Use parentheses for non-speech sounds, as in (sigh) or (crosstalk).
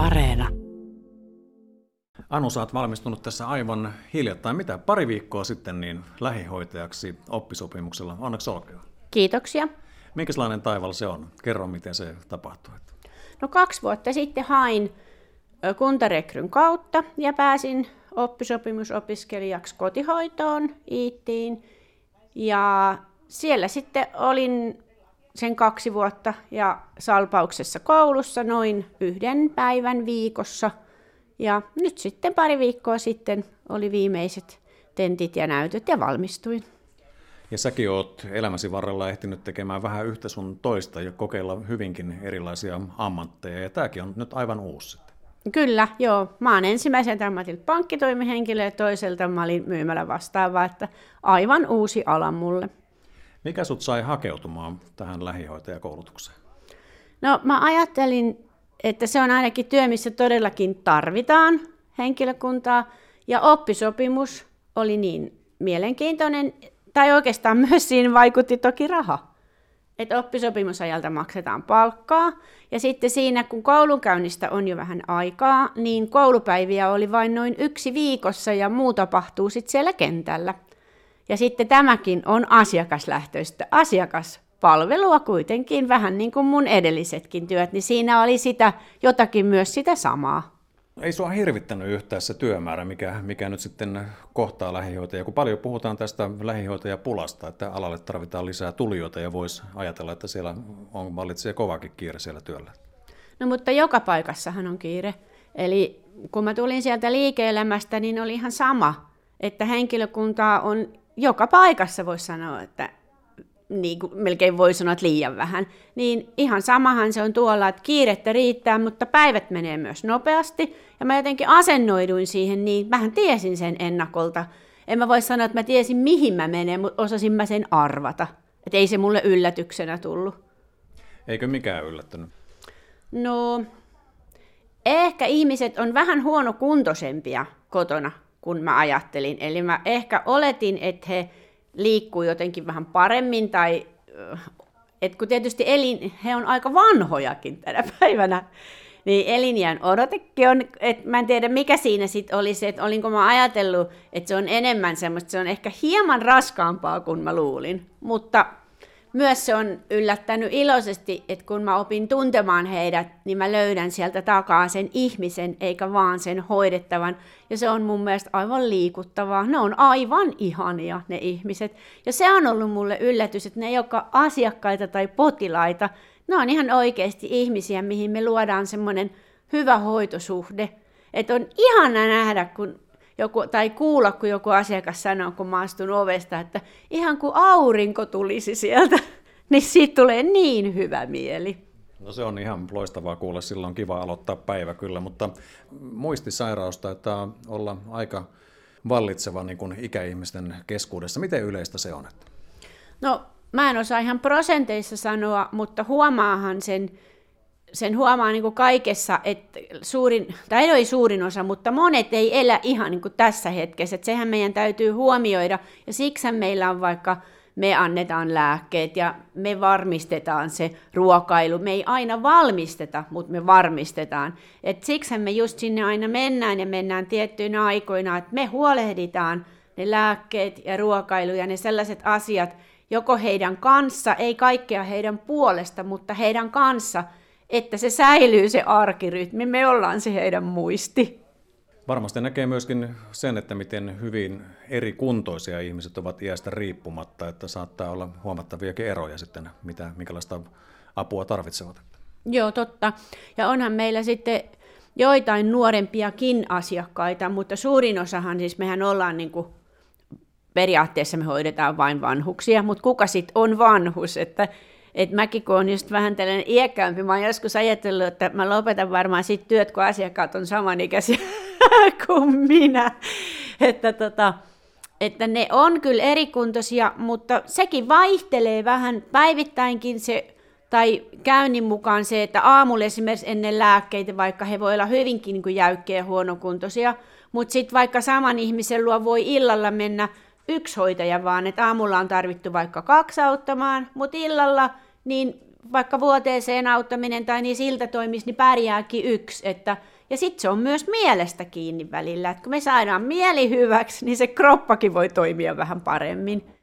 Areena. Anu, sä oot valmistunut tässä aivan hiljattain, mitä pari viikkoa sitten, niin lähihoitajaksi oppisopimuksella. Onneksi olkoon. Kiitoksia. Minkälainen taival se on? Kerro, miten se tapahtui. No kaksi vuotta sitten hain kuntarekryn kautta ja pääsin oppisopimusopiskelijaksi kotihoitoon Iittiin. Ja siellä sitten olin sen kaksi vuotta ja salpauksessa koulussa noin yhden päivän viikossa. Ja nyt sitten pari viikkoa sitten oli viimeiset tentit ja näytöt ja valmistuin. Ja säkin oot elämäsi varrella ehtinyt tekemään vähän yhtä sun toista ja kokeilla hyvinkin erilaisia ammatteja. Ja tämäkin on nyt aivan uusi. Kyllä, joo. Mä oon ensimmäiseltä ammatilta pankkitoimihenkilö ja toiselta mä olin myymälä vastaava, että aivan uusi ala mulle. Mikä sut sai hakeutumaan tähän lähihoitajakoulutukseen? No mä ajattelin, että se on ainakin työ, missä todellakin tarvitaan henkilökuntaa. Ja oppisopimus oli niin mielenkiintoinen, tai oikeastaan (laughs) myös siinä vaikutti toki raha. Että oppisopimusajalta maksetaan palkkaa, ja sitten siinä, kun koulunkäynnistä on jo vähän aikaa, niin koulupäiviä oli vain noin yksi viikossa, ja muu tapahtuu sitten siellä kentällä. Ja sitten tämäkin on asiakaslähtöistä, asiakaspalvelua kuitenkin, vähän niin kuin mun edellisetkin työt, niin siinä oli sitä jotakin myös sitä samaa. Ei sua hirvittänyt yhtään se työmäärä, mikä, mikä nyt sitten kohtaa lähihoitajia, kun paljon puhutaan tästä lähihoitajapulasta, että alalle tarvitaan lisää tulijoita ja voisi ajatella, että siellä on vallitsee kovakin kiire siellä työllä. No mutta joka paikassahan on kiire. Eli kun mä tulin sieltä liike-elämästä, niin oli ihan sama, että henkilökuntaa on joka paikassa voisi sanoa, että niin kuin melkein voi sanoa, että liian vähän, niin ihan samahan se on tuolla, että kiirettä riittää, mutta päivät menee myös nopeasti, ja mä jotenkin asennoiduin siihen, niin mähän tiesin sen ennakolta. En mä voi sanoa, että mä tiesin mihin mä menen, mutta osasin mä sen arvata. Että ei se mulle yllätyksenä tullut. Eikö mikään yllättänyt? No, ehkä ihmiset on vähän huonokuntoisempia kotona kuin mä ajattelin. Eli mä ehkä oletin, että he liikkuu jotenkin vähän paremmin tai et kun tietysti elin, he on aika vanhojakin tänä (laughs) päivänä, niin elinjään odotekin on, että mä en tiedä mikä siinä sitten oli se, että olinko mä ajatellut, että se on enemmän semmoista, se on ehkä hieman raskaampaa kuin mä luulin, mutta myös se on yllättänyt iloisesti, että kun mä opin tuntemaan heidät, niin mä löydän sieltä takaa sen ihmisen, eikä vaan sen hoidettavan. Ja se on mun mielestä aivan liikuttavaa. Ne on aivan ihania, ne ihmiset. Ja se on ollut mulle yllätys, että ne joka asiakkaita tai potilaita, ne on ihan oikeasti ihmisiä, mihin me luodaan semmoinen hyvä hoitosuhde. Että on ihana nähdä, kun joku, tai kuulla, kun joku asiakas sanoo, kun mä astun ovesta, että ihan kuin aurinko tulisi sieltä, (laughs) niin siitä tulee niin hyvä mieli. No se on ihan loistavaa kuulla, silloin on kiva aloittaa päivä kyllä, mutta muistisairaus taitaa olla aika vallitseva niin kuin ikäihmisten keskuudessa. Miten yleistä se on? No mä en osaa ihan prosenteissa sanoa, mutta huomaahan sen sen huomaa niin kuin kaikessa, että suurin, tai ei suurin osa, mutta monet ei elä ihan niin kuin tässä hetkessä. Että sehän meidän täytyy huomioida, ja siksi meillä on vaikka, me annetaan lääkkeet ja me varmistetaan se ruokailu. Me ei aina valmisteta, mutta me varmistetaan. Et siksi me just sinne aina mennään ja mennään tiettyinä aikoina, että me huolehditaan ne lääkkeet ja ruokailu ja ne sellaiset asiat, joko heidän kanssa, ei kaikkea heidän puolesta, mutta heidän kanssa – että se säilyy se arkirytmi, me ollaan se heidän muisti. Varmasti näkee myöskin sen, että miten hyvin eri kuntoisia ihmiset ovat iästä riippumatta, että saattaa olla huomattaviakin eroja sitten, mitä, minkälaista apua tarvitsevat. Joo, totta. Ja onhan meillä sitten joitain nuorempiakin asiakkaita, mutta suurin osahan, siis mehän ollaan niin kuin, periaatteessa me hoidetaan vain vanhuksia, mutta kuka sitten on vanhus, että et mäkin kun on just vähän tällainen iäkkäämpi, mä oon joskus ajatellut, että mä lopetan varmaan sit työt, kun asiakkaat on samanikäisiä (laughs) kuin minä. Että, tota, että ne on kyllä erikuntoisia, mutta sekin vaihtelee vähän päivittäinkin se, tai käynnin mukaan se, että aamulla esimerkiksi ennen lääkkeitä, vaikka he voi olla hyvinkin niin jäykkiä ja huonokuntoisia, mutta sitten vaikka saman ihmisen luo voi illalla mennä yksi hoitaja vaan, että aamulla on tarvittu vaikka kaksi auttamaan, mutta illalla niin vaikka vuoteeseen auttaminen tai niin siltä toimisi, niin pärjääkin yksi. Että, ja sitten se on myös mielestä kiinni välillä, että kun me saadaan mieli hyväksi, niin se kroppakin voi toimia vähän paremmin.